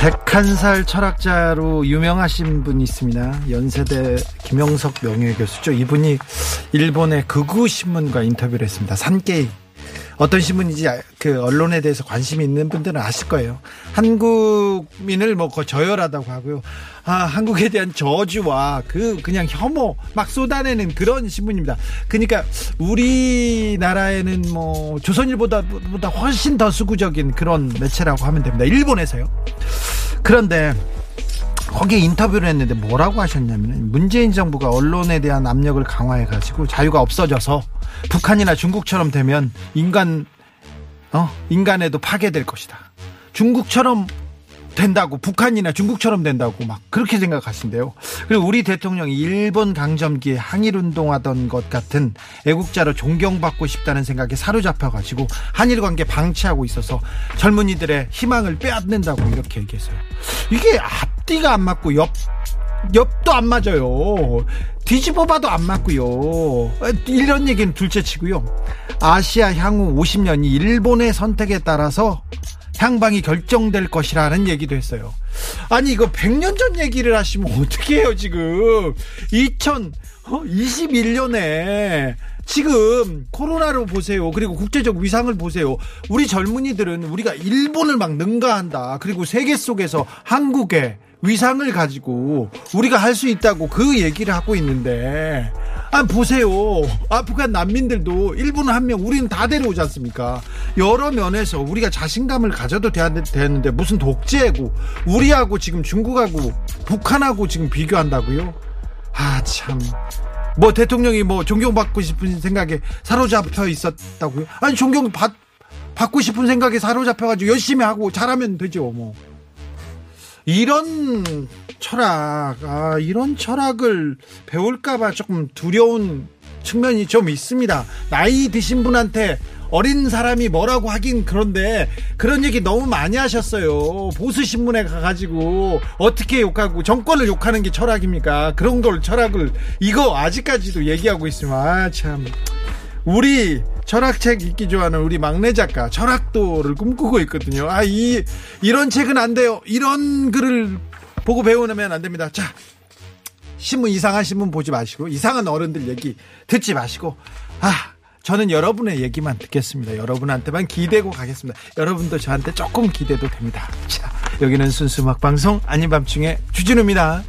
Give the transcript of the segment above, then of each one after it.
101살 철학자로 유명하신 분이 있습니다. 연세대 김영석 명예교수죠. 이분이 일본의 극우신문과 인터뷰를 했습니다. 산게이. 어떤 신문인지 아, 그 언론에 대해서 관심이 있는 분들은 아실 거예요. 한국민을 뭐 저열하다고 하고요. 아, 한국에 대한 저주와 그 그냥 혐오 막 쏟아내는 그런 신문입니다. 그러니까 우리나라에는 뭐 조선일보다 보다 훨씬 더 수구적인 그런 매체라고 하면 됩니다. 일본에서요. 그런데 거기에 인터뷰를 했는데 뭐라고 하셨냐면 문재인 정부가 언론에 대한 압력을 강화해 가지고 자유가 없어져서 북한이나 중국처럼 되면 인간 어 인간에도 파괴될 것이다. 중국처럼 된다고 북한이나 중국처럼 된다고 막 그렇게 생각하신대요. 그리고 우리 대통령이 일본 강점기에 항일 운동하던 것 같은 애국자로 존경받고 싶다는 생각에 사로잡혀 가지고 한일 관계 방치하고 있어서 젊은이들의 희망을 빼앗는다고 이렇게 얘기했어요. 이게 앞뒤가 안 맞고 옆 옆도 안 맞아요. 뒤집어 봐도 안 맞고요. 이런 얘기는 둘째 치고요. 아시아 향후 50년이 일본의 선택에 따라서 향방이 결정될 것이라는 얘기도 했어요. 아니 이거 100년 전 얘기를 하시면 어떻게 해요 지금 2021년에 지금 코로나로 보세요. 그리고 국제적 위상을 보세요. 우리 젊은이들은 우리가 일본을 막 능가한다. 그리고 세계 속에서 한국의 위상을 가지고 우리가 할 수 있다고 그 얘기를 하고 있는데. 아 보세요. 아프간 난민들도 일본 한 명 우리는 다 데려오지 않습니까? 여러 면에서 우리가 자신감을 가져도 되는데 무슨 독재고 우리하고 지금 중국하고 북한하고 지금 비교한다고요? 아 참. 뭐 대통령이 뭐 존경받고 싶은 생각에 사로잡혀 있었다고요? 아니 존경 받 받고 싶은 생각에 사로잡혀가지고 열심히 하고 잘하면 되죠 뭐 이런 철학, 아, 이런 철학을 배울까봐 조금 두려운 측면이 좀 있습니다. 나이 드신 분한테 어린 사람이 뭐라고 하긴 그런데 그런 얘기 너무 많이 하셨어요. 보수 신문에 가가지고 어떻게 욕하고 정권을 욕하는 게 철학입니까? 그런 걸 철학을 이거 아직까지도 얘기하고 있으면 아, 참. 우리 철학책 읽기 좋아하는 우리 막내 작가 철학도를 꿈꾸고 있거든요. 아, 이, 이런 책은 안 돼요. 이런 글을 보고 배우면 안 됩니다. 자, 신문 이상한 신문 보지 마시고 이상한 어른들 얘기 듣지 마시고 아, 저는 여러분의 얘기만 듣겠습니다. 여러분한테만 기대고 가겠습니다. 여러분도 저한테 조금 기대도 됩니다. 자, 여기는 순수 음악 방송 아닌 밤중에 주진우입니다.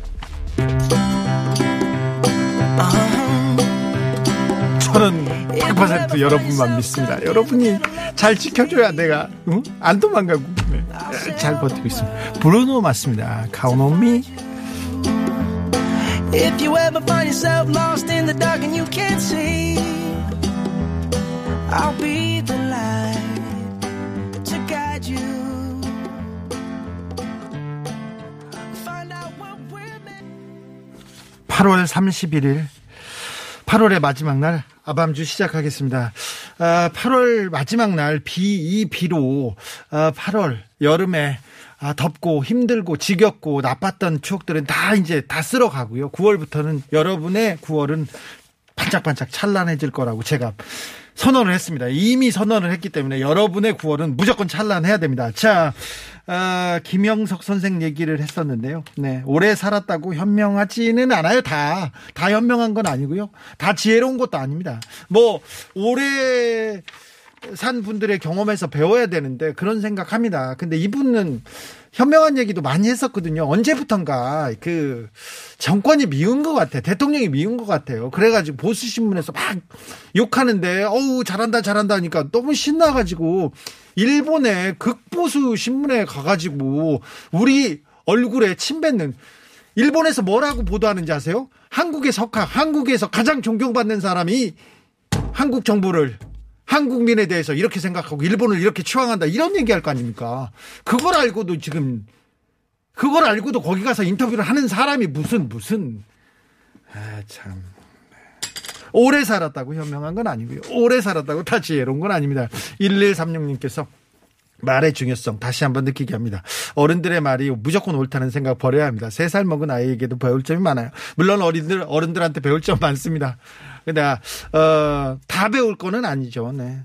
저는 100% 여러분만 믿습니다. 여러분이 잘 지켜줘야 내가 응? 안 도망가고 네. 잘 버티고 있습니다. 브루노 맞습니다. Me. If you ever find yourself lost in the dark and you can't see, I'll be the light to guide you. Find out what we're meant. 8월 31일 8월의 마지막 날 아밤주 시작하겠습니다. 아, 8월 마지막 날 비 이 비로 아, 8월 여름에 아, 덥고 힘들고 지겹고 나빴던 추억들은 다 이제 다 쓸어가고요. 9월부터는 여러분의 9월은 반짝반짝 찬란해질 거라고 제가 선언을 했습니다. 이미 선언을 했기 때문에 여러분의 9월은 무조건 찬란해야 됩니다. 자, 아, 김영석 선생 얘기를 했었는데요. 네, 오래 살았다고 현명하지는 않아요. 다, 다 현명한 건 아니고요. 다 지혜로운 것도 아닙니다. 뭐 오래 산 분들의 경험에서 배워야 되는데 그런 생각합니다. 근데 이분은 현명한 얘기도 많이 했었거든요. 언제부턴가 그 정권이 미운 것 같아. 대통령이 미운 것 같아요. 그래가지고 보수 신문에서 막 욕하는데 어우 잘한다 잘한다 하니까 너무 신나가지고 일본의 극보수 신문에 가가지고 우리 얼굴에 침 뱉는 일본에서 뭐라고 보도하는지 아세요? 한국의 석학, 한국에서 가장 존경받는 사람이 한국 정부를 한국민에 대해서 이렇게 생각하고 일본을 이렇게 추앙한다 이런 얘기할 거 아닙니까? 그걸 알고도 지금 그걸 알고도 거기 가서 인터뷰를 하는 사람이 무슨 무슨 아 참. 오래 살았다고 현명한 건 아니고요. 오래 살았다고 다 지혜로운 건 아닙니다. 1136님께서 말의 중요성 다시 한번 느끼게 합니다. 어른들의 말이 무조건 옳다는 생각 버려야 합니다. 세 살 먹은 아이에게도 배울 점이 많아요. 물론 어린들 어른들한테 배울 점 많습니다. 근데 어, 다 배울 거는 아니죠. 네.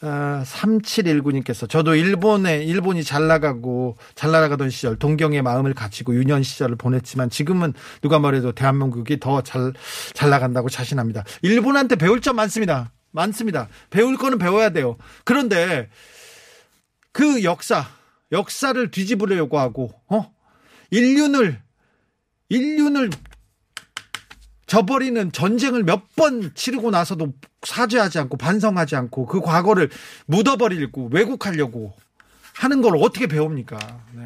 아, 3719님께서 저도 일본에 일본이 잘 나가고 잘 나가던 시절 동경의 마음을 가지고 유년 시절을 보냈지만 지금은 누가 말해도 대한민국이 더 잘 잘 나간다고 자신합니다. 일본한테 배울 점 많습니다. 많습니다. 배울 거는 배워야 돼요. 그런데 그 역사 역사를 뒤집으려고 하고 어 인륜을 인륜을 저버리는 전쟁을 몇 번 치르고 나서도 사죄하지 않고 반성하지 않고 그 과거를 묻어버리고 왜곡하려고 하는 걸 어떻게 배웁니까? 네.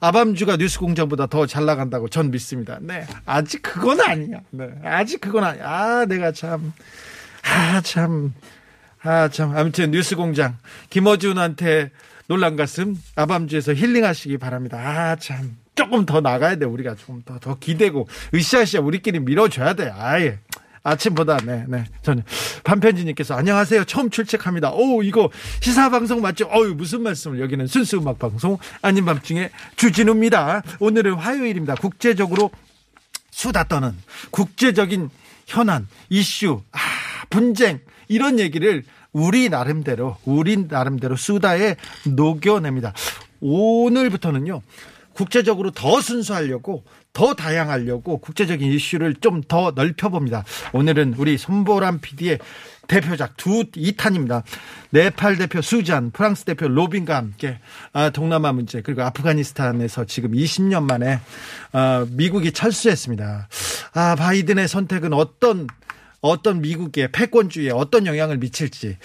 아밤주가 뉴스 공장보다 더 잘 나간다고 전 믿습니다. 네. 아직 그건 아니야. 네. 아직 그건 아니야. 아, 내가 참. 아, 참. 아, 참. 아무튼 뉴스 공장. 김어준한테 놀란 가슴 아밤주에서 힐링하시기 바랍니다. 아, 참. 조금 더 나가야 돼. 우리가 조금 더, 더 기대고, 으쌰으쌰 우리끼리 밀어줘야 돼. 아예. 아침보다, 네, 네. 저는, 반편지님께서, 안녕하세요. 처음 출첵합니다. 오, 이거 시사 방송 맞죠? 어유 무슨 말씀을. 여기는 순수 음악 방송, 아닌 밤중에 주진우입니다. 오늘은 화요일입니다. 국제적으로 수다 떠는 국제적인 현안, 이슈, 아, 분쟁, 이런 얘기를 우리 나름대로, 우리 나름대로 수다에 녹여냅니다. 오늘부터는요, 국제적으로 더 순수하려고 더 다양하려고 국제적인 이슈를 좀 더 넓혀봅니다. 오늘은 우리 손보람 PD의 대표작 두 2탄입니다. 네팔 대표 수잔, 프랑스 대표 로빈과 함께 아, 동남아 문제 그리고 아프가니스탄에서 지금 20년 만에 아, 미국이 철수했습니다. 아, 바이든의 선택은 어떤 어떤 미국의 패권주의에 어떤 영향을 미칠지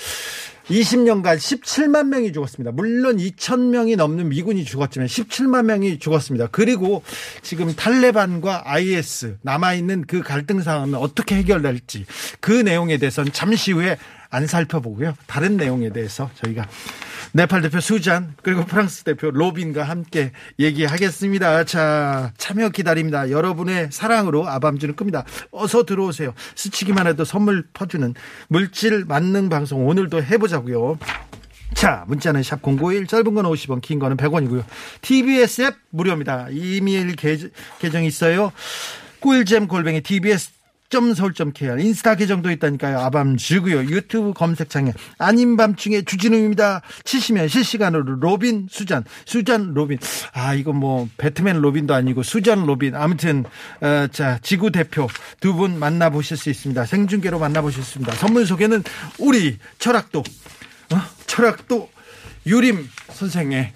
20년간 17만 명이 죽었습니다. 물론 2천 명이 넘는 미군이 죽었지만 17만 명이 죽었습니다. 그리고 지금 탈레반과 IS 남아있는 그 갈등 상황은 어떻게 해결될지 그 내용에 대해서는 잠시 후에 안 살펴보고요. 다른 내용에 대해서 저희가 네팔 대표 수잔 그리고 프랑스 대표 로빈과 함께 얘기하겠습니다. 자 참여 기다립니다. 여러분의 사랑으로 아밤주는 큽니다. 어서 들어오세요. 스치기만 해도 선물 퍼주는 물질 만능 방송 오늘도 해보자고요. 자, 문자는 샵 091, 짧은 건 50원, 긴 거는 100원이고요. TBS 앱 무료입니다. 이메일 계정, 계정 있어요. 꿀잼 골뱅이 TBS 서울.kr 인스타 계정도 있다니까요. 아밤주고요. 유튜브 검색창에 아닌 밤중에 주진우입니다. 치시면 실시간으로 로빈 수잔 수잔 로빈 아 이거 뭐 배트맨 로빈도 아니고 수잔 로빈 아무튼 어, 자 지구 대표 두 분 만나보실 수 있습니다. 생중계로 만나보실 수 있습니다. 선물 소개는 우리 철학도 어? 철학도 유림 선생의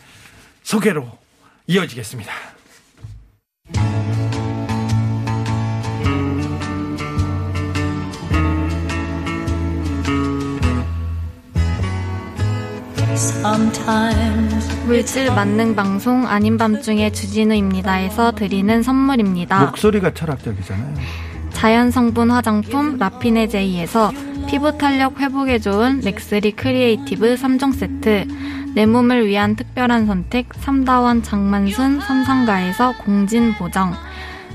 소개로 이어지겠습니다. 물질 만능 방송 아닌 밤중에 주진우입니다에서 드리는 선물입니다. 목소리가 철학적이잖아요. 자연 성분 화장품 라피네 제이에서 피부 탄력 회복에 좋은 렉스리 크리에이티브 3종 세트 내 몸을 위한 특별한 선택 삼다원 장만순 삼상가에서 공진 보정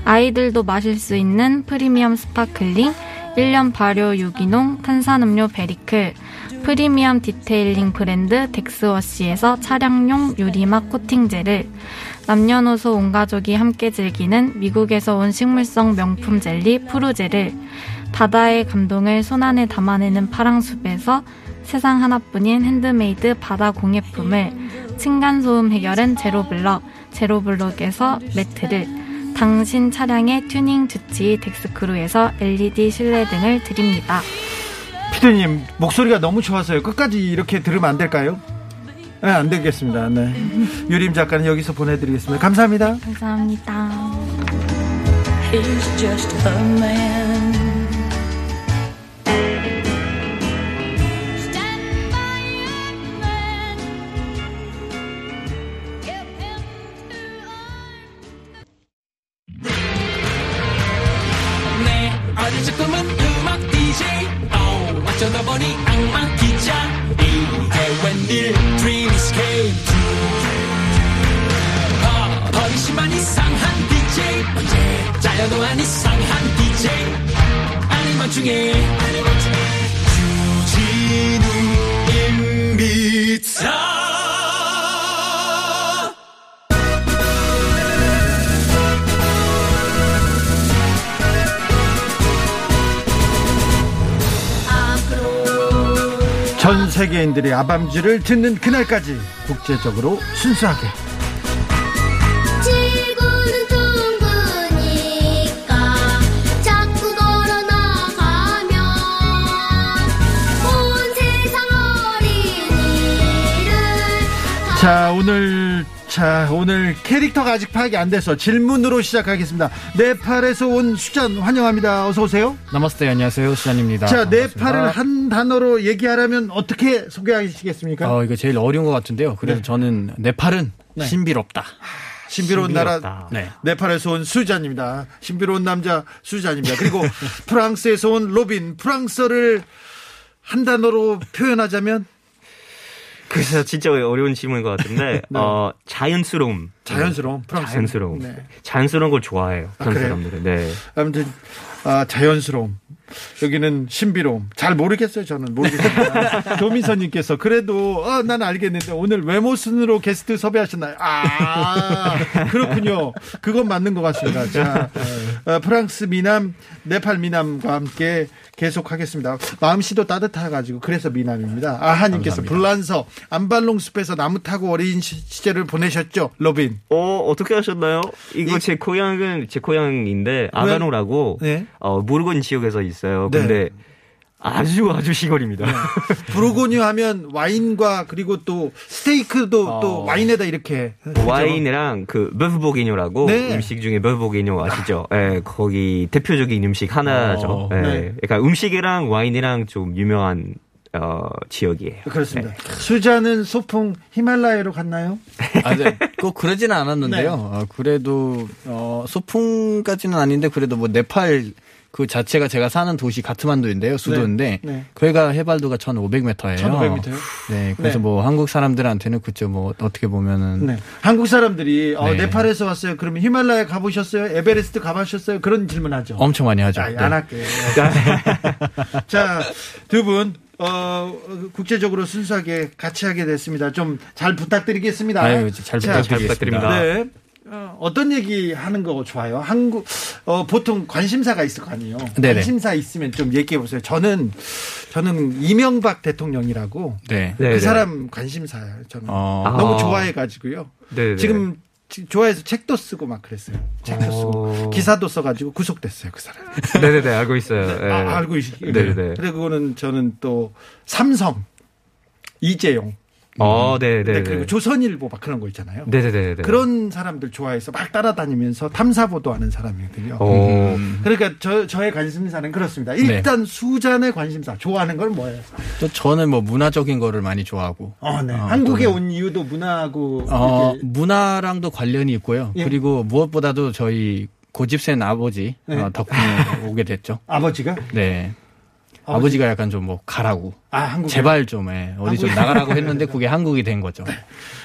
아이들도 마실 수 있는 프리미엄 sparkling 1년 발효 유기농 탄산음료 베리클 프리미엄 detailing 브랜드 덱스워시에서 차량용 유리막 코팅제를 남녀노소 온 가족이 함께 즐기는 미국에서 온 식물성 명품 젤리 푸르제를 바다의 감동을 손안에 담아내는 파랑숲에서 세상 하나뿐인 핸드메이드 바다 공예품을 층간소음 해결은 제로블럭 제로블럭에서 매트를 당신 차량의 튜닝 주치의 덱스크루에서 LED 실내 등을 드립니다. 피디님 목소리가 너무 좋아서요. 끝까지 이렇게 들으면 안 될까요? 네, 안 되겠습니다. 네. 유림 작가는 여기서 보내드리겠습니다. 감사합니다. 감사합니다. 어머니 악마 기자. 이게 웬일 dreams came true 어, 버리시만 이상한 DJ. 짜여도한 이상한 DJ. 아닌 것 중에 세계인들이 아밤주를 듣는 그날까지 국제적으로 순수하게. 자 오늘 자 오늘 캐릭터가 아직 파악이 안 돼서 질문으로 시작하겠습니다 네팔에서 온 수잔 환영합니다 어서 오세요 नमस्ते 안녕하세요 수잔입니다. 자 반갑습니다. 네팔을 한 단어로 얘기하라면 어떻게 소개하시겠습니까 어 이거 제일 어려운 것 같은데요. 그래서 네. 저는 네팔은 네. 신비롭다. 신비로운 나라 신비롭다. 네. 네팔에서 온 수잔입니다. 신비로운 남자 수잔입니다. 그리고 프랑스에서 온 로빈 프랑스를 한 단어로 표현하자면 그래서 진짜 어려운 질문인 것 같은데 어 자연스러움 자연스러운 프랑스 자연스러움 네. 자연스러운 걸 좋아해요 아, 그런 그래요? 사람들은 네 아무튼 아, 자연스러움. 여기는 신비로움. 잘 모르겠어요. 저는 모르겠습니다. 조미선님께서 그래도 아, 난 알겠는데 오늘 외모 순으로 게스트 섭외하셨나요? 아 그렇군요. 그건 맞는 것 같습니다. 자 어, 프랑스 미남, 네팔 미남과 함께 계속하겠습니다. 마음씨도 따뜻해가지고 그래서 미남입니다. 아하님께서 불란서 아발롱 숲에서 나무 타고 어린 시- 시절을 보내셨죠, 로빈. 어 어떻게 하셨나요 이거 제 고향은 제 고향인데 아발롱이라고 네. 어 부르고뉴 지역에서 있어요 네. 근데 아주 아주 시골입니다 부르고뉴 하면 와인과 그리고 또 스테이크도 또 와인에다 이렇게 와인이랑 그 bœuf bourguignon이라고 네. 음식 중에 bœuf bourguignon 아시죠? 예, 거기 대표적인 음식 하나죠. 어, 예. 네. 그러니까 음식이랑 와인이랑 좀 유명한 어, 지역이에요. 그렇습니다. 수잔은 소풍 히말라야로 갔나요? 아, 네. 꼭 그러지는 않았는데요. 네. 어, 그래도 어, 소풍까지는 아닌데 그래도 뭐 네팔 그 자체가 제가 사는 도시 가트만두인데요. 수도인데 네. 거기가 해발도가 1,500m예요. 1,500m 요? 네. 그래서 네. 뭐 한국 사람들한테는 그죠. 뭐 어떻게 보면은 네. 한국 사람들이 어, 네. 네팔에서 왔어요. 그러면 히말라야 가보셨어요? 에베레스트 가보셨어요? 그런 질문하죠. 엄청 많이 하죠. 아, 네. 안 할게요. 자, 두 분, 어, 국제적으로 순수하게 같이 하게 됐습니다. 좀 잘 부탁드리겠습니다. 아유, 잘 자, 부탁드리겠습니다. 네. 어, 어떤 얘기 하는 거 좋아요? 한국, 어, 보통 관심사가 있을 거 아니에요? 네네. 관심사 있으면 좀 얘기해 보세요. 저는, 저는 이명박 대통령이라고 네. 네, 그 네. 사람 관심사예요. 저는. 어, 너무 아. 좋아해 가지고요. 네, 네. 지금 지- 좋아해서 책도 쓰고 막 그랬어요. 책도 쓰고 어. 기사도 써가지고 구속됐어요 그 사람. 네네네 알고 있어요. 예. 아, 알고 있어요. 네네네. 그리고 그거는 저는 또 삼성 이재용 어, 네, 네네네. 그리고 조선일보 막 그런 거 있잖아요. 네 네 네. 그런 사람들 좋아해서 막 따라다니면서 탐사보도 하는 사람이거든요. 어, 그러니까 저 저의 관심사는 그렇습니다. 네. 일단 수잔의 관심사 좋아하는 건 뭐예요? 또 저는 뭐 문화적인 거를 많이 좋아하고 어, 네. 어, 한국에 또는- 온 이유도 문화하고 어, 문화랑도 관련이 있고요. 예. 그리고 무엇보다도 저희 고집센 아버지 네. 어, 덕분에 오게 됐죠. 아버지가 네. 아버지- 아버지 가 약간 좀 뭐 가라고. 아 한국 제발 좀 해. 어디 좀 나가라고 했는데 그게 한국이 된 거죠.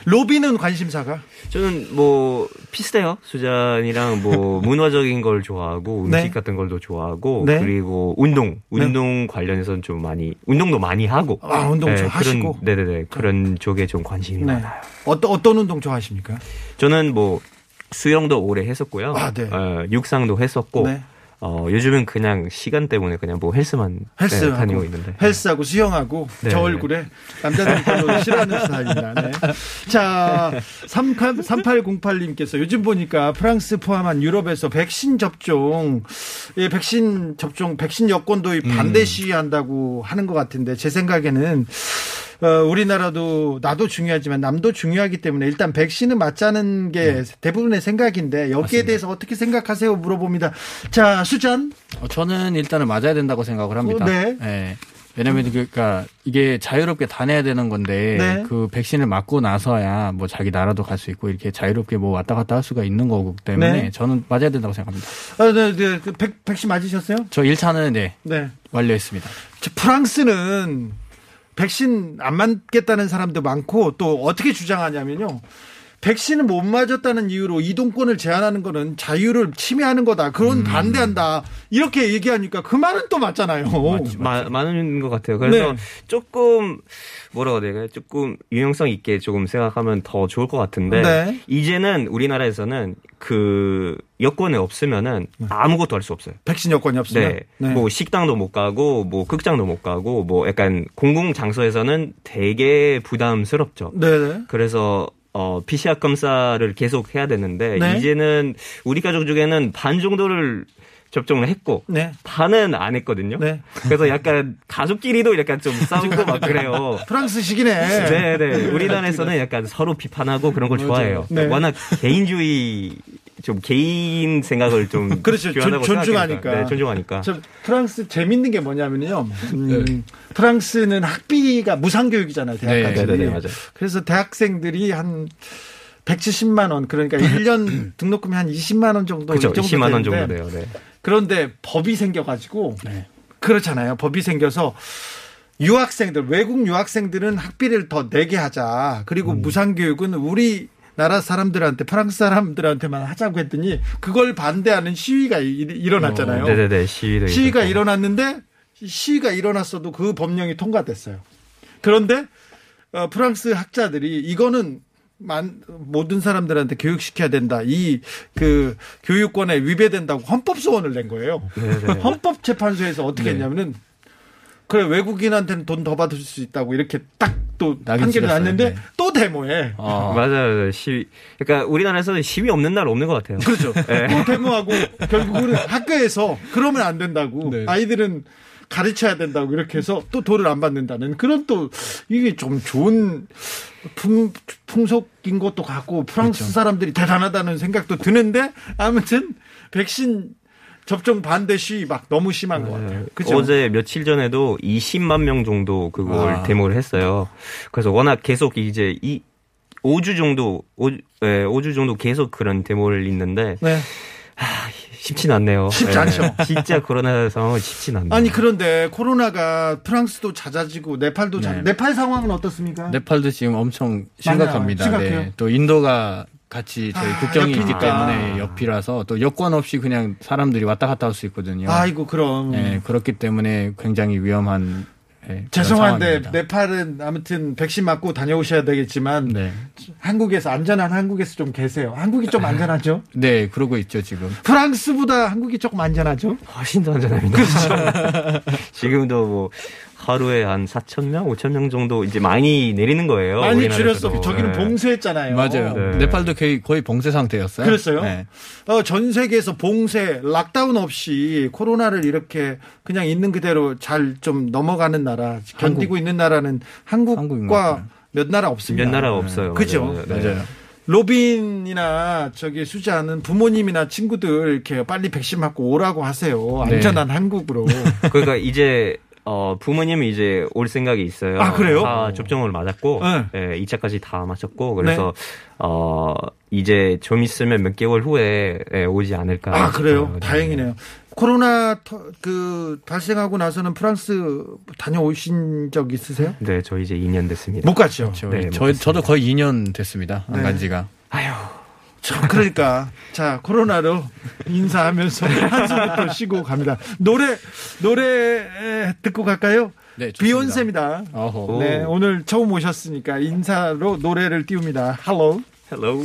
로비는 관심사가 저는 뭐 비슷해요. 수잔이랑 뭐 문화적인 걸 좋아하고 음식 네. 같은 걸도 좋아하고 네. 그리고 운동, 운동 관련해서는 좀 많이 운동도 많이 하고. 아, 운동 좀 하시고? 그런, 네네 네 그런 쪽에 좀 관심이 네. 많아요. 어떤 어떤 운동 좋아하십니까? 저는 뭐 수영도 오래 했었고요. 아, 네. 어, 육상도 했었고. 네. 어, 요즘은 그냥 시간 때문에 그냥 뭐 헬스만 헬스 네, 다니고 있는데. 헬스하고 수영하고 네. 저 얼굴에 남자들 별로 싫어하는 스타일입니다. 네. 자, 3808님께서 요즘 보니까 프랑스 포함한 유럽에서 백신 접종, 예, 백신 접종, 백신 여권 도입 음. 반대 시위한다고 하는 것 같은데 제 생각에는 어, 우리나라도 나도 중요하지만 남도 중요하기 때문에 일단 백신은 맞자는 게 대부분의 생각인데 여기에 대해서 어떻게 생각하세요? 물어봅니다. 자, 수잔. 어, 저는 일단은 맞아야 된다고 생각을 합니다. 어, 네. 예. 왜냐면 그러니까 이게 자유롭게 다녀야 되는 건데 네. 그 백신을 맞고 나서야 뭐 자기 나라도 갈 수 있고 이렇게 자유롭게 뭐 왔다 갔다 할 수가 있는 거기 때문에 네. 저는 맞아야 된다고 생각합니다. 아, 네, 네. 그 백, 백신 맞으셨어요? 저 1차는 네, 네. 완료했습니다. 저 프랑스는 백신 안 맞겠다는 사람도 많고 또 어떻게 주장하냐면요. 백신을 못 맞았다는 이유로 이동권을 제한하는 거는 자유를 침해하는 거다. 그건 음. 반대한다. 이렇게 얘기하니까 그 말은 또 맞잖아요. 마- 많은 것 같아요. 그래서 네. 조금 뭐라고 해야 될까요? 조금 유용성 있게 조금 생각하면 더 좋을 것 같은데 네. 이제는 우리나라에서는 그 여권이 없으면은 아무것도 할 수 없어요. 백신 여건이 없으면. 네. 네. 뭐 식당도 못 가고 뭐 극장도 못 가고 뭐 약간 공공 장소에서는 되게 부담스럽죠. 네네. 그래서 어 PCR 검사를 계속 해야 되는데 네. 이제는 우리 가족 중에는 반 정도를 접종을 했고 네. 반은 안 했거든요. 네. 그래서 약간 가족끼리도 약간 좀 싸우고 막 그래요. 프랑스식이네. 네, 네. 우리나라에서는 약간 서로 비판하고 그런 걸 좋아해요. 네. 워낙 개인주의 좀 개인 생각을 좀 그렇죠. 존- 존중하니까. 네, 존중하니까. 저 프랑스 재밌는 게 뭐냐면요. 음, 프랑스는 학비가 무상교육이잖아요. 대학까지. 네, 네, 네, 맞아요. 그래서 대학생들이 한 170만 원 그러니까 1년 등록금이 한 20만 원 정도 그죠. 이 정도 20만 원 되는데 정도 돼요. 네. 그런데 법이 생겨가지고 그렇잖아요. 법이 생겨서 유학생들 외국 유학생들은 학비를 더 내게 하자. 그리고 음. 무상교육은 우리 나라 사람들한테 프랑스 사람들한테만 하자고 했더니 그걸 반대하는 시위가 일- 일어났잖아요. 네네네. 시위도 시위가 있었고. 일어났는데 시위가 일어났어도 그 법령이 통과됐어요. 그런데 어, 프랑스 학자들이 이거는 만, 모든 사람들한테 교육시켜야 된다. 이 그 교육권에 위배된다고 헌법 소원을 낸 거예요. 네네. 헌법재판소에서 어떻게 했냐면은 그래 외국인한테는 돈 더 받을 수 있다고 이렇게 딱 또 판결이. 났는데 네. 또 데모해. 아. 맞아요. 시위. 그러니까 우리나라에서는 시위 없는 날 없는 것 같아요. 그렇죠. 네. 또 데모하고 결국은 학교에서 그러면 안 된다고 네. 아이들은 가르쳐야 된다고 이렇게 해서 또 돈을 안 받는다는 그런 또 이게 좀 좋은 풍, 풍속인 것도 같고 프랑스 그렇죠. 사람들이 대단하다는 생각도 드는데 아무튼 백신 접종 반대 시위 막 너무 심한 것 같아요. 그죠? 네. 어제 며칠 전에도 20만 명 정도 그걸 아. 데모를 했어요. 그래서 워낙 계속 이제 이 5주 정도 5, 네, 5주 정도 계속 그런 데모를 있는데 네. 쉽진 않네요. 쉽지 네. 않죠. 진짜 코로나 상황은 쉽진 않네요. 아니 그런데 코로나가 프랑스도 잦아지고 네팔도 잦 네. 네팔 상황은 어떻습니까? 네팔도 지금 엄청 심각합니다. 나와요. 심각해요? 네. 또 인도가 같이 저희 아, 국경이 있기 옆이니까. 때문에 옆이라서 또 여권 없이 그냥 사람들이 왔다 갔다 할 수 있거든요. 아이고 그럼 네, 그렇기 때문에 굉장히 위험한 네, 죄송한데 상황입니다. 네팔은 아무튼 백신 맞고 다녀오셔야 되겠지만 네. 한국에서 안전한 한국에서 좀 계세요. 한국이 좀 안전하죠? 네, 그러고 있죠 지금. 프랑스보다 한국이 조금 안전하죠? 훨씬 더 안전합니다. 그렇죠. 지금도 뭐 하루에 한 4천 명, 5천 명 정도 이제 많이 내리는 거예요. 많이 우리나라에서도. 줄였어. 저기는 네. 봉쇄했잖아요. 맞아요. 네. 네팔도 거의, 거의 봉쇄 상태였어요. 그랬어요? 네. 어, 전 세계에서 봉쇄, 락다운 없이 코로나를 이렇게 그냥 있는 그대로 잘 좀 넘어가는 나라, 견디고 있는 나라는 한국과. 몇 나라 없습니다. 몇 나라 없어요. 그죠? 맞아요. 네. 맞아요. 로빈이나 저기 수잔은 부모님이나 친구들 이렇게 빨리 백신 맞고 오라고 하세요. 네. 안전한 한국으로. 그러니까 이제 어 부모님이 이제 올 생각이 있어요. 아, 그래요? 다 접종을 맞았고, 네. 예, 2차까지 다 맞췄고, 그래서 어 이제 좀 있으면 몇 개월 후에 예, 오지 않을까. 아, 그래요? 네. 다행이네요. 코로나 터- 그 발생하고 나서는 프랑스 다녀오신 적 있으세요? 네, 저 이제 2년 됐습니다. 못 갔죠. 저, 네, 저. 저도 거의 2년 됐습니다. 안 네. 간 지가. 자, 그러니까 자 코로나로 인사하면서 한숨부터 쉬고 갑니다. 노래 노래 듣고 갈까요? 네. 비욘세입니다. 어허. 네, 오늘 처음 오셨으니까 인사로 노래를 띄웁니다. Hello. Hello.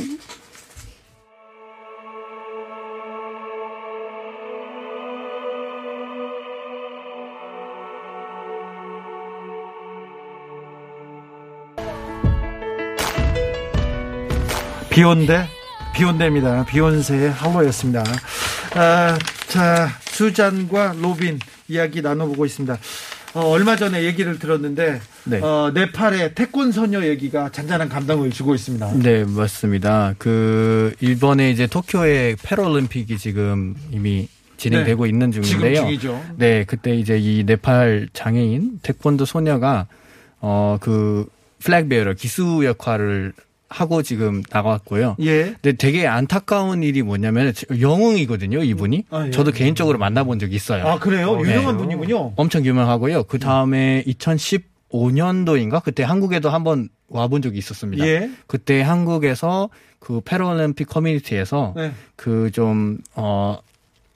비욘세 비욘세입니다. 비욘세의 Halo였습니다. 아, 자 수잔과 로빈 이야기 나눠보고 있습니다. 어, 얼마 전에 얘기를 들었는데 네. 어, 네팔의 태권 소녀 얘기가 잔잔한 감동을 주고 있습니다. 네, 맞습니다. 그 일본의 이제 도쿄의 패럴림픽이 지금 이미 진행되고 있는 지금 중인데요. 네, 그때 이제 이 네팔 장애인 태권도 소녀가 어 그 플래그 베어러 기수 역할을 하고 지금 나갔고요. 예. 근데 되게 안타까운 일이 뭐냐면 영웅이거든요, 이분이. 아, 예. 저도 개인적으로 만나본 적이 있어요. 아 그래요? 네. 유명한 분이군요. 엄청 유명하고요. 그 다음에 2015년도인가 그때 한국에도 한번 와본 적이 있었습니다. 예. 그때 한국에서 그 패럴림픽 커뮤니티에서 네. 그좀 어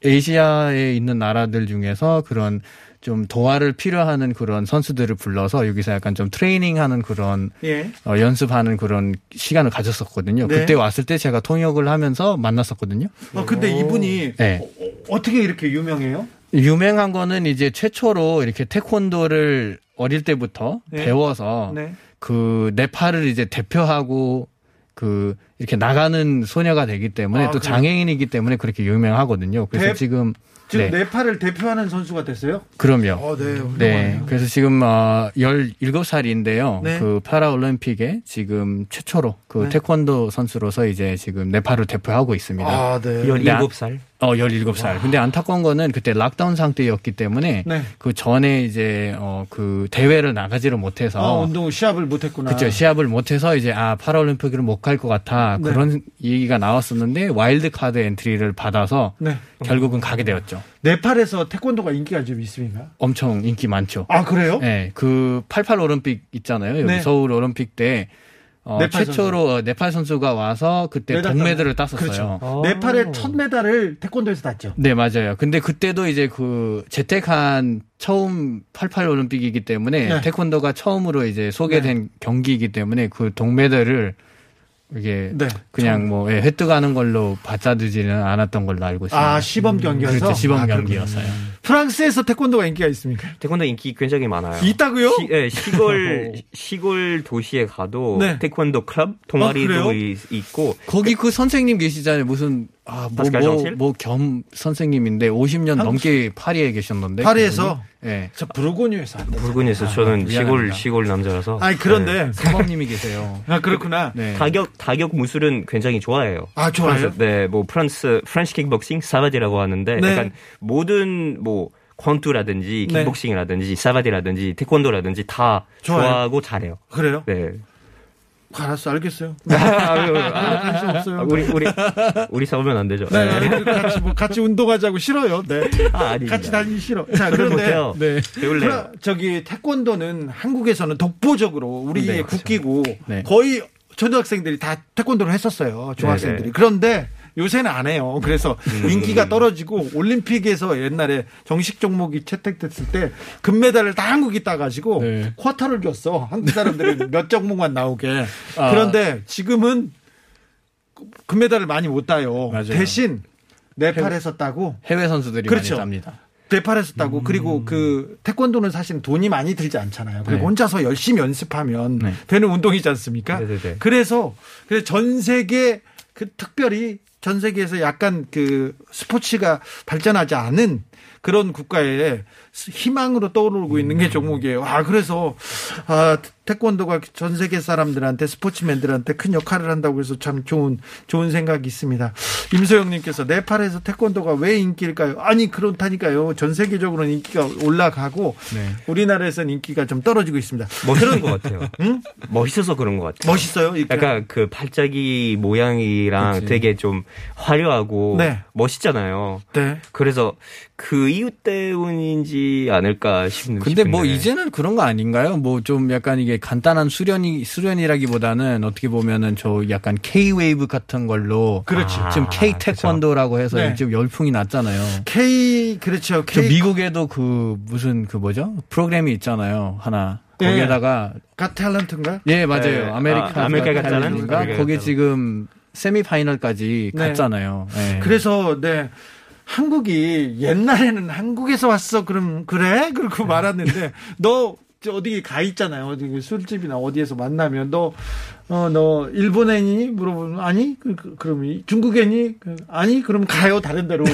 아시아에 있는 나라들 중에서 그런 좀 도와를 필요하는 그런 선수들을 불러서 여기서 약간 좀 트레이닝하는 그런 예. 어, 연습하는 그런 시간을 가졌었거든요. 네. 그때 왔을 때 제가 통역을 하면서 만났었거든요. 어, 근데 이분이 네. 어, 떻게 이렇게 유명해요? 유명한 거는 이제 최초로 이렇게 태권도를 어릴 때부터 네. 배워서 네. 그 네팔을 이제 대표하고 그 이렇게 나가는 소녀가 되기 때문에 아, 또 그래요? 장애인이기 때문에 그렇게 유명하거든요. 그래서 대- 지금 지금 네. 네팔을 대표하는 선수가 됐어요? 그럼요. 어, 네. 훌륭하네요. 네. 그래서 지금 어 17살인데요. 네. 그 파라올림픽에 지금 최초로 그 네. 태권도 선수로서 이제 지금 네팔을 대표하고 있습니다. 아, 네. 17살. 어, 17살. 근데 안타까운 거는 그때 lockdown 상태였기 때문에 네. 그 전에 이제 어, 그 대회를 나가지를 못해서 아, 운동 시합을 못 했구나. 그렇죠. 시합을 못 해서 이제 아 파라올림픽을 못 갈 것 같아 네. 그런 얘기가 나왔었는데 와일드 카드 엔트리를 받아서 네. 결국은 가게 되었죠. 네팔에서 태권도가 인기가 좀 있습니까? 엄청 인기 많죠. 아, 그래요? 네, 그88 올림픽 있잖아요. 여기 네. 서울 올림픽 때 어, 네팔 최초로 어, 네팔 선수가 와서 그때 메달 동메달을. 땄었어요. 그렇죠. 네팔의 첫 메달을 태권도에서 땄죠. 네, 맞아요. 근데 그때도 이제 그 재택한 처음 88 올림픽이기 때문에 네. 태권도가 처음으로 이제 소개된 경기이기 때문에 그 동메달을 이게 네. 그냥 뭐 예, 획득하는 걸로 받아들지는 않았던 걸로 알고 있습니다. 아, 시범 경기여서? 그렇죠. 시범 아, 경기였어요. 프랑스에서 태권도가 인기가 있습니까? 태권도 인기 굉장히 많아요. 있다고요? 시, 예, 시골 시골 도시에 가도 네. 태권도 클럽 아, 동아리도? 이- 있고 거기 그 선생님 계시잖아요. 무슨? 아뭐뭐겸 선생님인데 50년 한국- 넘게 파리에 계셨는데 파리에서? 예. 네. 저 부르고뉴에서 한다. 불근에서 저는 시골 미안합니다. 시골 남자라서 아니, 그런데. 사범님이 계세요. 아, 그렇구나. 네. 타격 타격 무술은 굉장히 좋아해요. 아, 좋아요? 네, 뭐 프랑스 French 킥복싱 savate라고 하는데 네. 약간 모든 뭐 권투라든지 네. 킥복싱이라든지 savate라든지 태권도라든지 다 좋아요. 좋아하고 잘해요. 그래요? 네. 알았어, 알겠어요. 아, 관심 없어요. 우리 우리 우리 싸우면 안 되죠. 네, 우리 같이 뭐 같이 운동하자고 싫어요. 네. 아. 같이 다니기 싫어. 자, 그런데. 네. 배울래요. 프라- 저기 태권도는 한국에서는 독보적으로 우리의 네, 그렇죠. 국기고 네. 거의 초등학생들이 다 태권도를 했었어요. 중학생들이. 네, 네. 그런데 요새는 안 해요. 그래서 음. 인기가 떨어지고 올림픽에서 옛날에 정식 종목이 채택됐을 때 금메달을 다 한국이 따가지고 네. 쿼터를 줬어. 한국 사람들은 몇 종목만 나오게. 아. 그런데 지금은 금메달을 많이 못 따요. 맞아요. 대신 네팔에서 따고 해외 선수들이 그렇죠. 많이 땁니다. 네팔에서 따고 그리고 그 태권도는 사실 돈이 많이 들지 않잖아요. 그리고 네. 혼자서 열심히 연습하면 네. 되는 운동이지 않습니까? 네네네. 그래서 그래서 전 세계 그 특별히 전 세계에서 약간 그 스포츠가 발전하지 않은 그런 국가에 희망으로 떠오르고 있는 게 종목이에요. 아 그래서 아 태권도가 전 세계 사람들한테 스포츠맨들한테 큰 역할을 한다고 해서 참 좋은 좋은 생각이 있습니다. 임소영님께서 네팔에서 태권도가 왜 인기일까요? 아니 그렇다니까요. 전 세계적으로는 인기가 올라가고 네. 우리나라에서는 인기가 좀 떨어지고 있습니다. 멋있는 것 같아요. 응? 멋있어서 그런 것 같아요. 멋있어요. 이렇게. 약간 그 발자기 모양이랑 그치. 되게 좀 화려하고 네. 멋있잖아요. 네. 그래서 그 이유 때문인지 않을까 싶, 근데 뭐 싶은데. 이제는 그런 거 아닌가요? 뭐좀 약간 이게 간단한 수련이 수련이라기보다는 어떻게 보면은 저 약간 K 웨이브 같은 걸로 그렇지. 아, 지금 K 태권도라고 해서 네. 지금 열풍이 났잖아요. K 그렇죠. 저 K 미국에도 그 무슨 그 뭐죠? 프로그램이 있잖아요. 하나. 네. 거기에다가 가 탤런트인가? 예, 맞아요. 네. 아메리카 아, 아메리카 가 탤런트? 탤런트인가? 아메리카 거기. 지금 세미 파이널까지 네. 갔잖아요. 예. 그래서 네 한국이 옛날에는 한국에서 왔어 그럼 그래 그렇고 말았는데 너저 어디 가 있잖아요. 어디 그 술집이나 어디에서 만나면 너어 너 일본애니 물어보면 아니 그, 그, 그럼 이 중국애니 그, 아니 그럼 가요 다른 데로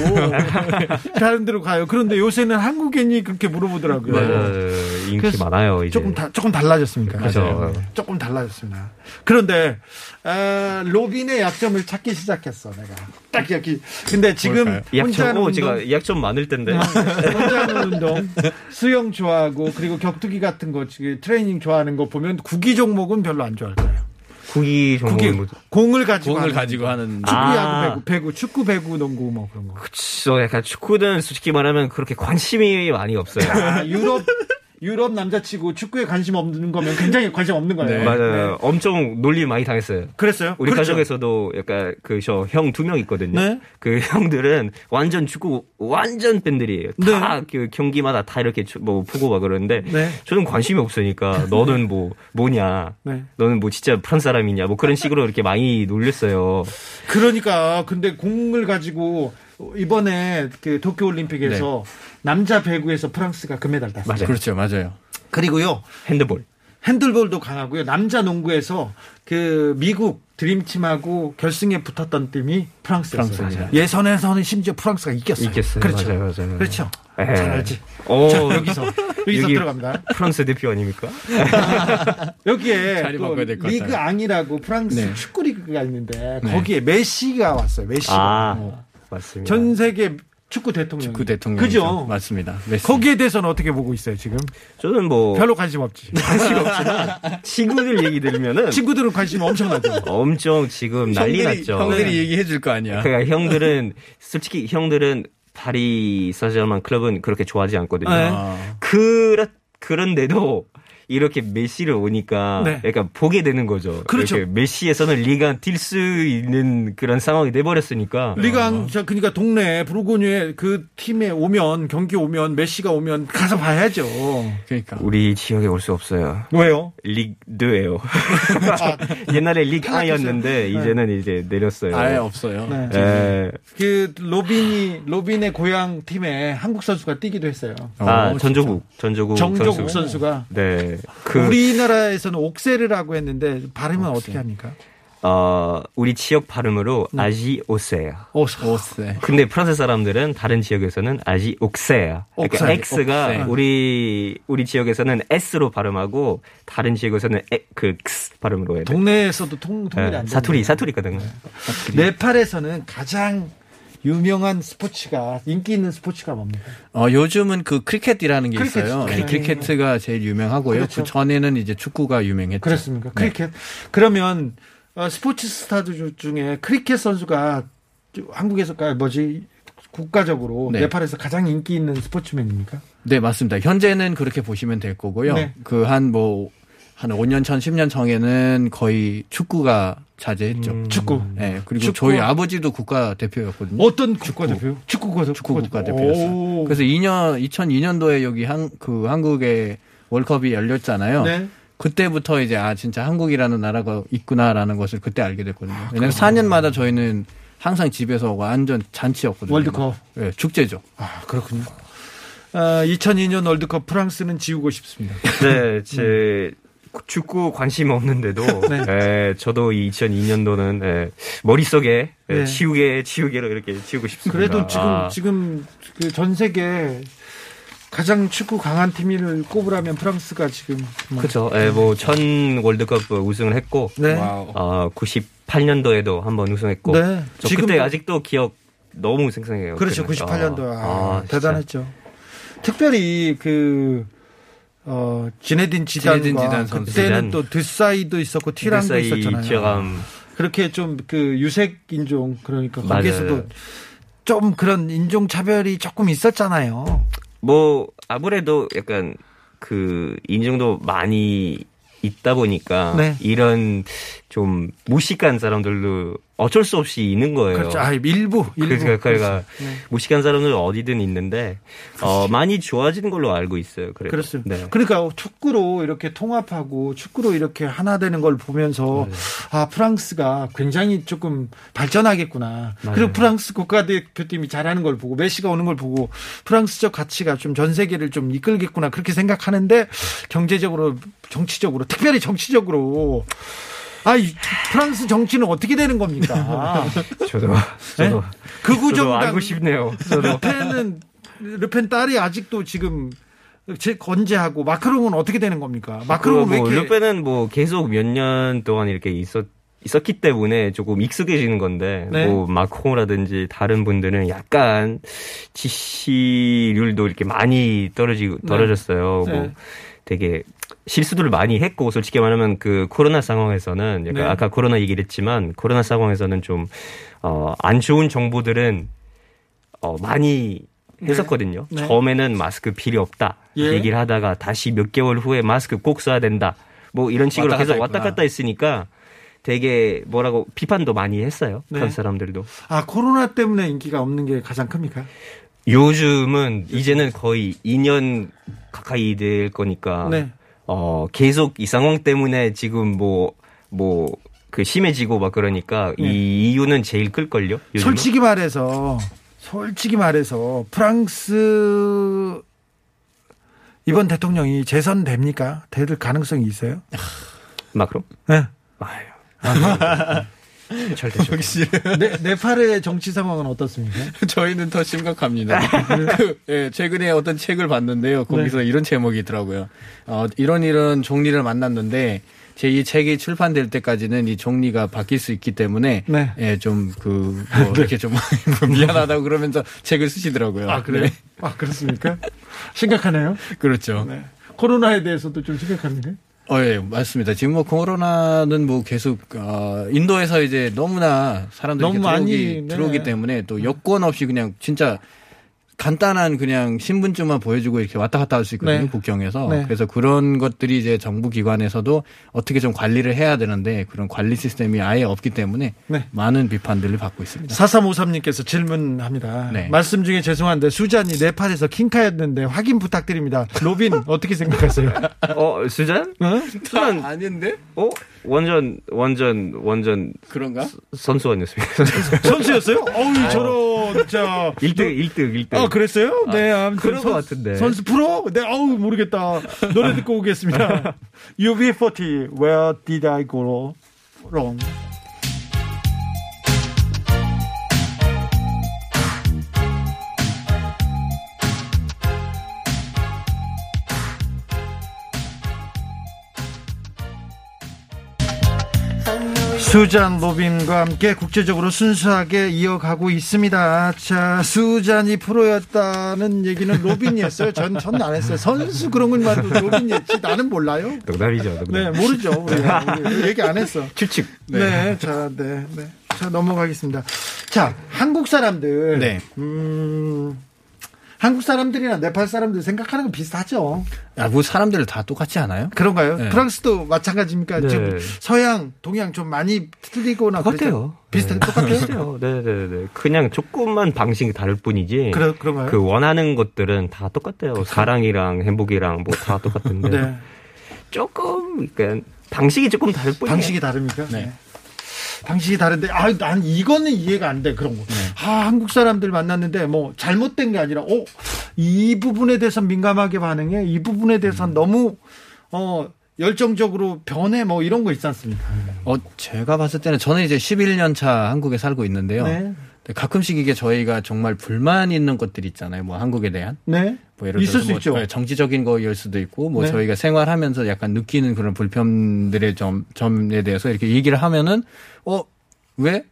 다른 데로 가요 그런데 요새는 한국애니 그렇게 물어보더라고요 맞아요. 인기 많아요. 이제. 조금 다, 조금 달라졌습니까? 그죠. 맞아요. 조금 달라졌습니다. 그런데 아, 로빈의 약점을 찾기 시작했어 내가. 딱 여기. 근데 지금 약점, 오, 운동, 제가 약점 많을 텐데. 혼자 하는 운동, 수영 좋아하고 그리고 격투기 같은 거 지금 트레이닝 좋아하는 거 보면 구기 종목은 별로 안 좋아할 거예요. 구기 종목은 뭐. 공을 가지고 공을 하는 가지고 거. 하는 축구, 아. 야구, 배구, 배구, 축구, 배구, 농구 뭐 그런 거. 그쵸. 약간 축구는 솔직히 말하면 그렇게 관심이 많이 없어요. 아, 유럽 유럽 남자치고 축구에 관심 없는 거면 굉장히 관심 없는 거예요. 네. 맞아요. 엄청 논리 많이 당했어요. 그랬어요? 우리 그렇죠. 가족에서도 약간 그 저 형 두 명 있거든요. 네. 그 형들은 완전 축구 완전 팬들이에요. 다 그 경기마다 다 이렇게 추- 뭐 보고 막 그러는데 네. 저는 관심이 없으니까 너는 뭐 뭐냐, 네. 너는 뭐 진짜 프랑스 사람이냐, 뭐 그런 식으로 이렇게 많이 놀렸어요. 그러니까 근데 공을 가지고 이번에 그 도쿄 올림픽에서 남자 배구에서 프랑스가 금메달 땄어요. 맞아요. 그렇죠, 맞아요. 그리고요. 핸드볼. 핸들볼도 강하고요. 남자 농구에서 그 미국 드림팀하고 결승에 붙었던 팀이 프랑스였어요. 프랑스입니다. 예선에서는 심지어 프랑스가 이겼어요. 이겼어요. 그렇죠. 맞아요, 맞아요. 그렇죠. 에. 잘 알지. 오, 자, 여기서 여기서 여기 들어갑니다. 프랑스 대표 아닙니까? 여기에 리그. 앙이라고 프랑스 네. 축구 리그가 있는데 네. 거기에 메시가 왔어요. 메시가. 아, 어. 맞습니다. 전 세계 축구 대통령. 축구 대통령. 그죠? 맞습니다. 메시. 거기에 대해서는 어떻게 보고 있어요, 지금? 저는 뭐 별로 관심 없지. 관심 없지만 친구들 얘기 들으면은 친구들은 관심 엄청나죠. 엄청 지금 난리 형들이, 났죠. 형들이 네. 얘기해 줄 거 아니야. 그러니까 형들은 솔직히 형들은 파리 사제르맹 클럽은 그렇게 좋아하지 않거든요. 네. 아, 그렇 그런데도 이렇게 메시를 오니까 네. 약간 보게 되는 거죠. 그렇죠. 이렇게 메시에서는 리가 뛸 수 있는 그런 상황이 돼버렸으니까. 리강, 저, 그러니까 동네 부르고뉴에 그 팀에 오면, 경기 오면, 메시가 오면 가서 봐야죠. 그러니까. 우리 지역에 올 수 없어요. 왜요? 리그예요. 옛날에 리그 앙였는데 이제는 이제 내렸어요. 아예 없어요. 네. 예. 그 로빈이 로빈의 고향 팀에 한국 선수가 뛰기도 했어요. 아 어, 전조국 전조국 정조국 선수. 선수가 네. 그 우리나라에서는 옥세르라고 했는데 발음은 옥세. 어떻게 합니까? 어, 우리 지역 발음으로 AJ 오세르. 오, 오세. 근데 프랑스 사람들은 다른 지역에서는 AJ 옥세르야. 그러니까 옥세. X가 옥세. 우리 우리 지역에서는 S로 발음하고 다른 지역에서는 에, 그 X 발음으로 해요. 동네에서도 통, 통일이 안 네, 돼. 사투리 사투리거든요. 네팔에서는 가장 유명한 스포츠가 인기 있는 스포츠가 뭡니까? 어, 요즘은 그 크리켓이라는 게 크리켓. 있어요. 네. 크리켓가 제일 유명하고요. 그렇죠. 그 전에는 이제 축구가 유명했죠. 그렇습니까? 네. 크리켓. 그러면 어, 스포츠 스타들 중에 크리켓 선수가 한국에서 가 뭐지 국가적으로 네. 네팔에서 가장 인기 있는 스포츠맨입니까? 네, 맞습니다. 현재는 그렇게 보시면 될 거고요. 네. 그한 뭐, 한 5년 전, 10년 전에는 거의 축구가 자제했죠. 음. 축구. 네, 그리고 축구. 저희 아버지도 국가 대표였거든요. 어떤 국가대표? 축구 국가 축구 국가 대표였어요. 그래서 2년, 2002년도에 여기 한, 그 한국에 월컵이 열렸잖아요. 네. 그때부터 이제 아 진짜 한국이라는 나라가 있구나라는 것을 그때 알게 됐거든요. 왜냐면 4년마다 저희는 항상 집에서 완전 잔치였거든요. 월드컵. 네, 축제죠. 아 그렇군요. 아, 2002년 월드컵 프랑스는 지우고 싶습니다. 네, 제 축구 관심 없는데도 네. 예, 저도 이 2002년도는 예, 머릿속에 예, 네. 치우게 치우게로 이렇게 치우고 싶습니다. 그래도 지금 아, 지금 그 전 세계 가장 축구 강한 팀을 꼽으라면 프랑스가 지금 뭐- 그렇죠. 예, 뭐전 월드컵 우승을 했고 네. 어, 98년도에도 한번 우승했고 네. 저 지금 그때 아직도 기억 너무 생생해요. 그렇죠. 그때는. 98년도. 아, 아, 진짜. 대단했죠. 특별히 그, 어, 지네딘 지단과 지네딘 지단. 그때는. 또 드사이도 있었고 티랑도 사이 있었잖아요. 티어감 그렇게 좀 그 유색 인종 그러니까 맞아요. 거기에서도 좀 그런 인종 차별이 조금 있었잖아요. 뭐 아무래도 약간 그 인종도 많이 있다 보니까 네. 이런 좀 무식한 사람들도 어쩔 수 없이 있는 거예요. 그렇죠. 아, 일부, 일부. 그러니까 그러니까. 네. 무식한 사람들 어디든 있는데 어, 많이 좋아지는 걸로 알고 있어요. 그래도. 그렇습니다. 네. 그러니까 축구로 이렇게 통합하고 축구로 이렇게 하나 되는 걸 보면서 아 프랑스가 굉장히 조금 발전하겠구나. 맞아요. 그리고 프랑스 국가대표팀이 잘하는 걸 보고 메시가 오는 걸 보고 프랑스적 가치가 좀 전 세계를 좀 이끌겠구나 그렇게 생각하는데 경제적으로 정치적으로 특별히 정치적으로 아이 프랑스 정치는 어떻게 되는 겁니까? 저도 네? 저도 저도 정당 알고 싶네요. 저도 르펜은 르펜 딸이 아직도 지금 제 건재하고 마크롱은 어떻게 되는 겁니까? 마크롱은 왜뭐 이렇게 르페는 뭐 계속 몇 년 동안 이렇게 있었 있었기 때문에 조금 익숙해지는 건데 네. 뭐 마콩이라든지 다른 분들은 약간 지시율도 이렇게 많이 떨어지고 떨어졌어요. 네. 뭐 되게 실수들을 많이 했고 솔직히 말하면 그 코로나 상황에서는 약간 네. 아까 코로나 얘기를 했지만 코로나 상황에서는 좀 어, 안 좋은 정보들은 어, 많이 했었거든요. 네. 처음에는 마스크 필요 없다. 예. 얘기를 하다가 다시 몇 개월 후에 마스크 꼭 써야 된다. 뭐 이런 식으로 계속 왔다. 갔다 했으니까 되게 뭐라고 비판도 많이 했어요. 네. 프랑스 사람들도. 아 코로나 때문에 인기가 없는 게 가장 큽니까? 요즘은 이제는 거의 2년 가까이 될 거니까 네. 어 계속 이 상황 때문에 지금 뭐 뭐 그 심해지고 막 그러니까 네. 이 이유는 제일 클걸요. 요즘은? 솔직히 말해서 솔직히 말해서 프랑스 이번 대통령이 재선 됩니까? 될 가능성이 있어요? 마크롱? 네. 아유. 절대 절대. 네, 네팔의 정치 상황은 어떻습니까? 저희는 더 심각합니다. 그, 예, 최근에 어떤 책을 봤는데요. 거기서 네. 이런 제목이 있더라고요. 어, 이런 이런 종리를 만났는데 제이 책이 출판될 때까지는 이 종리가 바뀔 수 있기 때문에 네. 예, 좀그 뭐 이렇게 좀 미안하다고 그러면서 책을 쓰시더라고요. 아 그래요? 네. 아 그렇습니까? 심각하네요. 그렇죠. 네. 코로나에 대해서도 좀 심각합니까? 어, 예, 맞습니다. 지금 뭐 코로나는 뭐 계속 어, 인도에서 이제 너무나 사람들이 너무 이렇게 많이, 들어오기, 네. 들어오기 때문에 또 여권 없이 그냥 진짜 간단한 그냥 신분증만 보여주고 이렇게 왔다 갔다 할 수 있거든요 네. 국경에서 네. 그래서 그런 것들이 이제 정부 기관에서도 어떻게 좀 관리를 해야 되는데 그런 관리 시스템이 아예 없기 때문에 네. 많은 비판들을 받고 있습니다. 4353님께서 질문합니다. 네. 말씀 중에 죄송한데 수잔이 네팔에서 킹카였는데 확인 부탁드립니다. 로빈 어떻게 생각하세요? 어 수잔? 어? 수잔 아닌데 어 완전 완전 완전 그런가? 선수 아니었습니까? 선수였어요? 어우 저런 자 1등 1등 1등. 아, 그랬어요? 네, 아무튼 그런 선- 것 같은데. 선수 프로? 네, 어우, 모르겠다. 노래 듣고 오겠습니다. UB40, Where Did I Go Wrong? 수잔 로빈과 함께 국제적으로 순수하게 이어가고 있습니다. 자, 수잔이 프로였다는 얘기는 로빈이었어요. 전, 전 안 했어요. 선수 그런 걸 말도 로빈이었지. 나는 몰라요. 농담이죠. 농담. 네, 모르죠. 우리, 우리 얘기 안 했어. 추측. 네. 자, 네, 네. 자, 넘어가겠습니다. 자, 한국 사람들. 네. 음, 한국 사람들이나 네팔 사람들 생각하는 건 비슷하죠. 아, 뭐 사람들 다 똑같지 않아요? 그런가요? 네. 프랑스도 마찬가지입니까? 네. 지금 서양, 동양 좀 많이 틀리거나 똑같아요. 비슷해 네. 똑같아요. 네네네. 그냥 조금만 방식이 다를 뿐이지. 그래, 그런가요? 그 원하는 것들은 다 똑같아요. 사랑이랑 행복이랑 뭐 다 똑같은데 네. 조금 그러니까 방식이 조금 다를 뿐이에요. 방식이 다릅니까? 네. 방식이 다른데, 아, 난 이거는 이해가 안 돼, 그런 거. 아, 한국 사람들 만났는데, 뭐, 잘못된 게 아니라, 어, 이 부분에 대해서 민감하게 반응해, 이 부분에 대해서는 너무, 어, 열정적으로 변해, 뭐, 이런 거 있지 않습니까? 어, 제가 봤을 때는 저는 이제 11년 차 한국에 살고 있는데요. 네. 가끔씩 이게 저희가 정말 불만 있는 것들 있잖아요. 뭐 한국에 대한. 네. 뭐 예를 있을 들어서 수뭐 있죠. 네, 정치적인 거일 수도 있고 뭐 네. 저희가 생활하면서 약간 느끼는 그런 불편들의 점 점에 대해서 이렇게 얘기를 하면은 어 왜?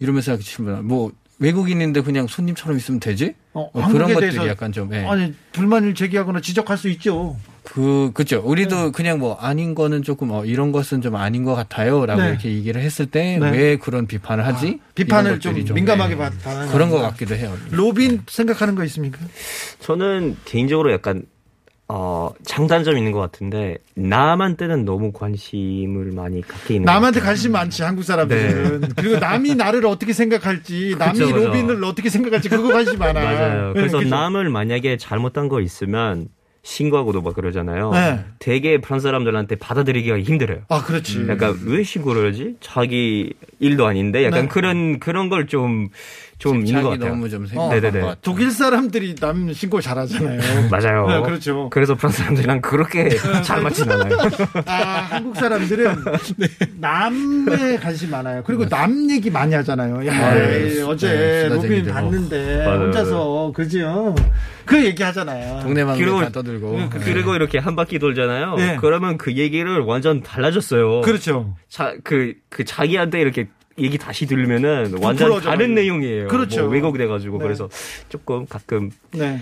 이러면서 질문 뭐 외국인인데 그냥 손님처럼 있으면 되지? 어, 어, 그런 것들이 약간 좀 예. 아니, 불만을 제기하거나 지적할 수 있죠. 그 그죠. 우리도 네. 그냥 뭐 아닌 거는 조금 어 이런 것은 좀 아닌 것 같아요라고 네. 이렇게 얘기를 했을 때왜 네. 그런 비판을 하지? 비판을 이런 좀 것들이 민감하게 예. 받- 받아야 그런 것. 같기도 해요. 로빈 생각하는 거 있습니까? 저는 개인적으로 약간 어 장단점 있는 것 같은데 남한테는 너무 관심을 많이 갖게 있는 것 남한테. 관심 많지 한국 사람들은 그리고 남이 나를 어떻게 생각할지 남이 네. 그쵸. 로빈을 어떻게 생각할지 그거 관심 많아. 맞아요. 네, 그래서 그죠? 남을 만약에 잘못한 거 있으면 신고하고도 막 그러잖아요. 네. 되게 프랑스 사람들한테 받아들이기가 힘들어요. 아 그렇지. 약간 왜 신고를 하지? 자기 일도 아닌데 약간 네. 그런 그런 걸 좀 좀 있는 것 같아요. 너무 좀 어, 네네네. 것 같아요. 독일 사람들이 남 신고 잘하잖아요. 맞아요. 네, 그렇죠. 그래서 프랑스 사람들이랑 그렇게 잘 맞진 않아요. 아 한국 사람들은 남에 관심 많아요. 그리고 남 얘기 많이 하잖아요. 야 네. 어제 네, 수다 로빈. 봤는데 맞아요, 혼자서 그죠? 그 얘기 하잖아요. 동네방네 다 떠들고. 그- 그리고 이렇게 한 바퀴 돌잖아요. 네. 그러면 그 얘기를 완전 달라졌어요. 그렇죠. 자, 그, 그 자기한테 이렇게 얘기 다시 들으면은 완전 다른. 내용이에요. 그렇죠. 뭐 왜곡돼가지고 네. 그래서 조금 가끔 네.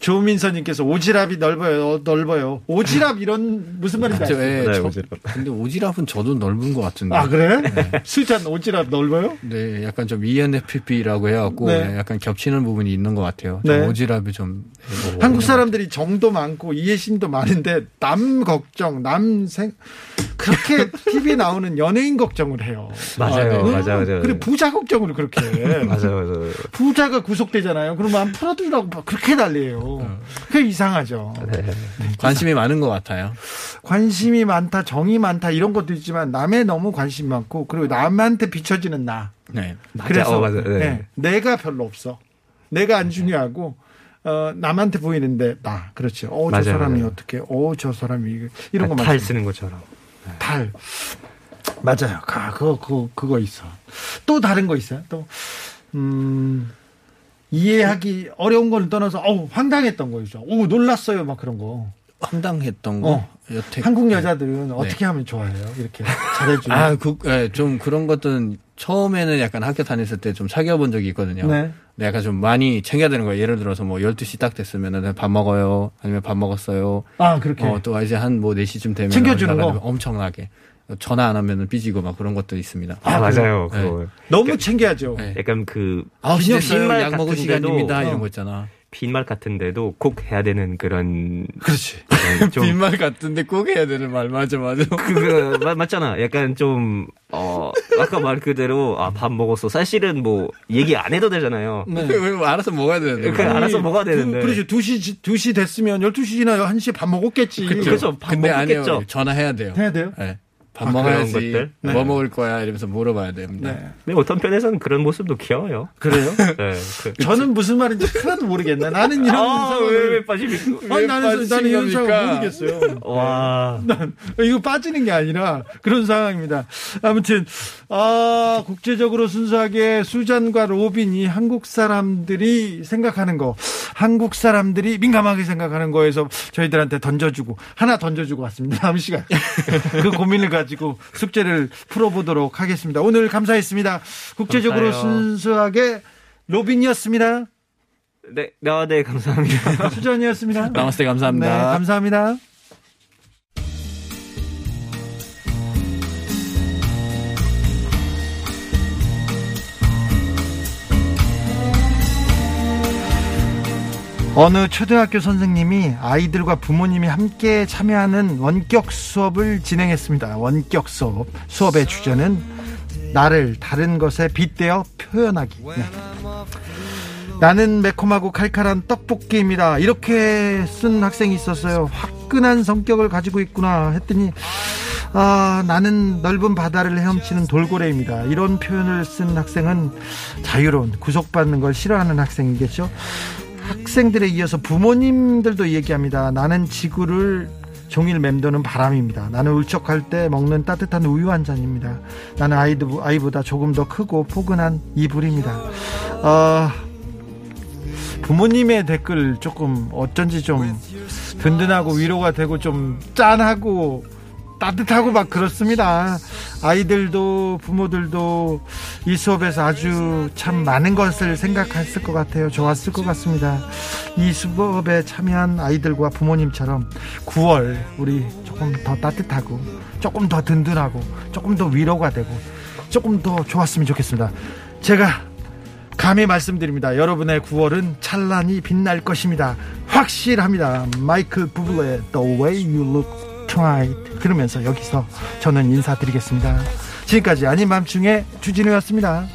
조민서님께서 오지랖이 넓어요, 어, 넓어요. 오지랖 이런 무슨 말인지? 예, 네, 저- 오지랖. 근데 오지랖은 저도 넓은 것 같은데. 아 그래? 술잔 오지랖 넓어요? 네, 약간 좀 ENFP라고 해갖고 네. 네, 약간 겹치는 부분이 있는 것 같아요. 네. 좀 오지랖이 좀 한국 사람들이 정도 많고 이해심도 많은데 남 걱정, 남생 그렇게 TV에 나오는 연예인 걱정을 해요. 맞아요, 응? 맞아요, 맞아요. 그리고 부자 걱정을 그렇게 해. 맞아요, 맞아요. 부자가 구속되잖아요. 그러면 안 풀어주려고 막 그렇게 난리 예요. 그게 이상하죠. 네. 관심이 많은 것 같아요. 관심이 많다, 정이 많다 이런 것도 있지만 남에 너무 관심 많고 그리고 남한테 비춰지는 나. 네. 그래서 어, 맞아요. 네. 네, 내가 별로 없어. 내가 안 중요하고 어, 남한테 보이는데 나 그렇죠. 어, 저 맞아요, 사람이 맞아요. 어떻게? 어, 저 사람이 이런 거탈 많습니다. 쓰는 것처럼. 달. 맞아요. 가, 그거, 그거, 그거 있어. 또 다른 거 있어요? 또, 음, 이해하기 어려운 거는 떠나서, 어우, 황당했던 거 있죠. 오, 놀랐어요. 막 그런 거. 황당했던 거. 어. 여태 한국 여자들은 어떻게 하면 좋아해요? 이렇게 잘해주면. 아, 그, 예, 좀 그런 것들은 처음에는 약간 학교 다녔을 때 좀 사귀어 본 적이 있거든요. 네. 근데 약간 좀 많이 챙겨야 되는 거예요. 예를 들어서 뭐 12시 딱 됐으면은 밥 먹어요. 아니면 밥 먹었어요. 아, 그렇게. 어, 또 이제 한 뭐 4시쯤 되면 챙겨주는 거? 엄청나게. 전화 안 하면은 삐지고 막 그런 것도 있습니다. 아, 맞아요. 네. 그거. 너무 챙겨야죠. 네. 약간 그 됐어요. 빈말 약 먹을 같은데도- 시간입니다. 어. 이런 거 있잖아. 빈말 같은데도 꼭 해야 되는 그런 그렇지. 좀 빈말 같은데 꼭 해야 되는 말 맞아 맞아. 그거 맞- 맞잖아. 약간 좀 어, 아까 말 그대로 아, 밥 먹었어. 사실은 뭐 얘기 안 해도 되잖아요. 왜 알아서 먹어야 되는데. 그 알아서 먹어야 되는데. 두, 그렇지. 2시, 2시 됐으면 12시 지나 1시에 밥 먹었겠지. 그렇죠. 밥 근데 아니요. 먹겠죠. 전화해야 돼요. 해야 돼요? 네. 밥 아, 먹어야지. 뭐 네. 먹을 거야 이러면서 물어봐야 됩니다. 네. 근데 어떤 편에서는 그런 모습도 귀여워요. 그래요? 네. 그, 저는 무슨 말인지 하나도 모르겠네. 나는 이런 아, 상황을. 왜, 왜 빠집니까? 아니, 나는, 나는 이런 상황? 모르겠어요. 와. 난 이거 빠지는 게 아니라 그런 상황입니다. 아무튼 아 국제적으로 순수하게 수잔과 로빈이 한국 사람들이 생각하는 거, 한국 사람들이 민감하게 생각하는 거에서 저희들한테 던져주고 하나 던져주고 왔습니다. 다음 시간 그 고민을 가 지고 숙제를 풀어보도록 하겠습니다. 오늘 감사했습니다. 국제적으로 감사해요. 순수하게 로빈이었습니다. 네, 네, 네, 감사합니다. 수잔이었습니다. 나마스테 감사합니다. 네, 감사합니다. 어느 초등학교 선생님이 아이들과 부모님이 함께 참여하는 원격 수업을 진행했습니다. 원격 수업. 수업의 주제는 나를 다른 것에 빗대어 표현하기. 네. 나는 매콤하고 칼칼한 떡볶이입니다. 이렇게 쓴 학생이 있었어요. 화끈한 성격을 가지고 있구나 했더니 아, 나는 넓은 바다를 헤엄치는 돌고래입니다. 이런 표현을 쓴 학생은 자유로운 구속받는 걸 싫어하는 학생이겠죠. 학생들에 이어서 부모님들도 얘기합니다. 나는 지구를 종일 맴도는 바람입니다. 나는 울적할 때 먹는 따뜻한 우유 한 잔입니다. 나는 아이들, 아이보다 조금 더 크고 포근한 이불입니다. 어, 부모님의 댓글 조금 어쩐지 좀 든든하고 위로가 되고 좀 짠하고 따뜻하고 막 그렇습니다. 아이들도 부모들도 이 수업에서 아주 참 많은 것을 생각했을 것 같아요. 좋았을 것 같습니다. 이 수업에 참여한 아이들과 부모님처럼 9월 우리 조금 더 따뜻하고 조금 더 든든하고 조금 더 위로가 되고 조금 더 좋았으면 좋겠습니다. 제가 감히 말씀드립니다. 여러분의 9월은 찬란히 빛날 것입니다. 확실합니다. 마이클 부블레의 The Way You Look Tonight 들으면서 여기서 저는 인사드리겠습니다. 지금까지 아닌 밤중에 주진우였습니다.